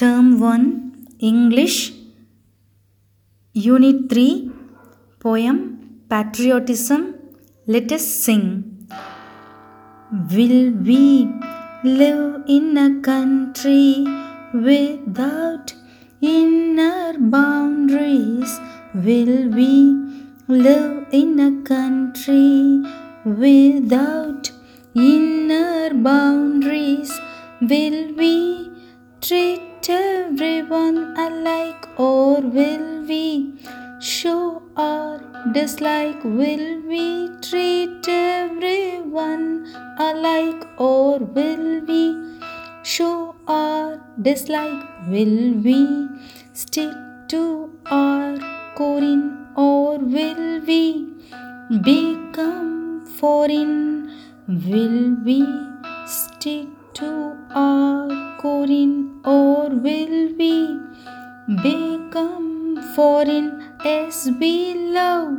Term 1 English Unit 3 Poem Patriotism Let us sing. Will we live in a country without inner boundaries? Will we live in a country without inner boundaries? Will we treat everyone alike or will we show our dislike? Will we treat everyone alike or will we show our dislike? Will we stick to our core or will we become foreign? Will we stick to our core or will we become foreign? As we love.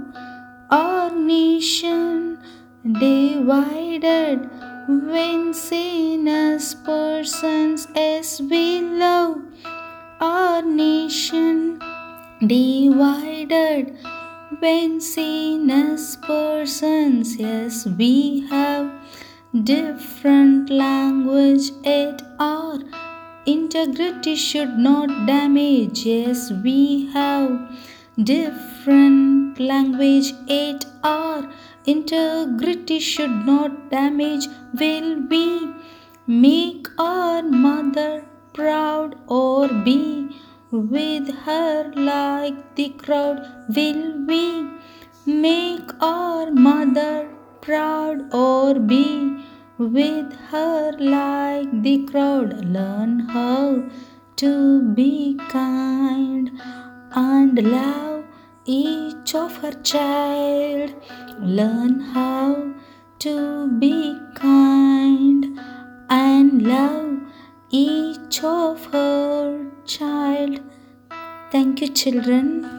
Our nation divided when seen as persons as we love. Our nation divided when seen as persons yes we have. Different language at our integrity should not damage. Yes we have different language. Yet our integrity should not damage. Will we make our mother proud or be with her like the crowd? Will we make our mother proud or be with her like the crowd. Learn how to be kind and love each of her child. Learn how to be kind and love each of her child. Thank you children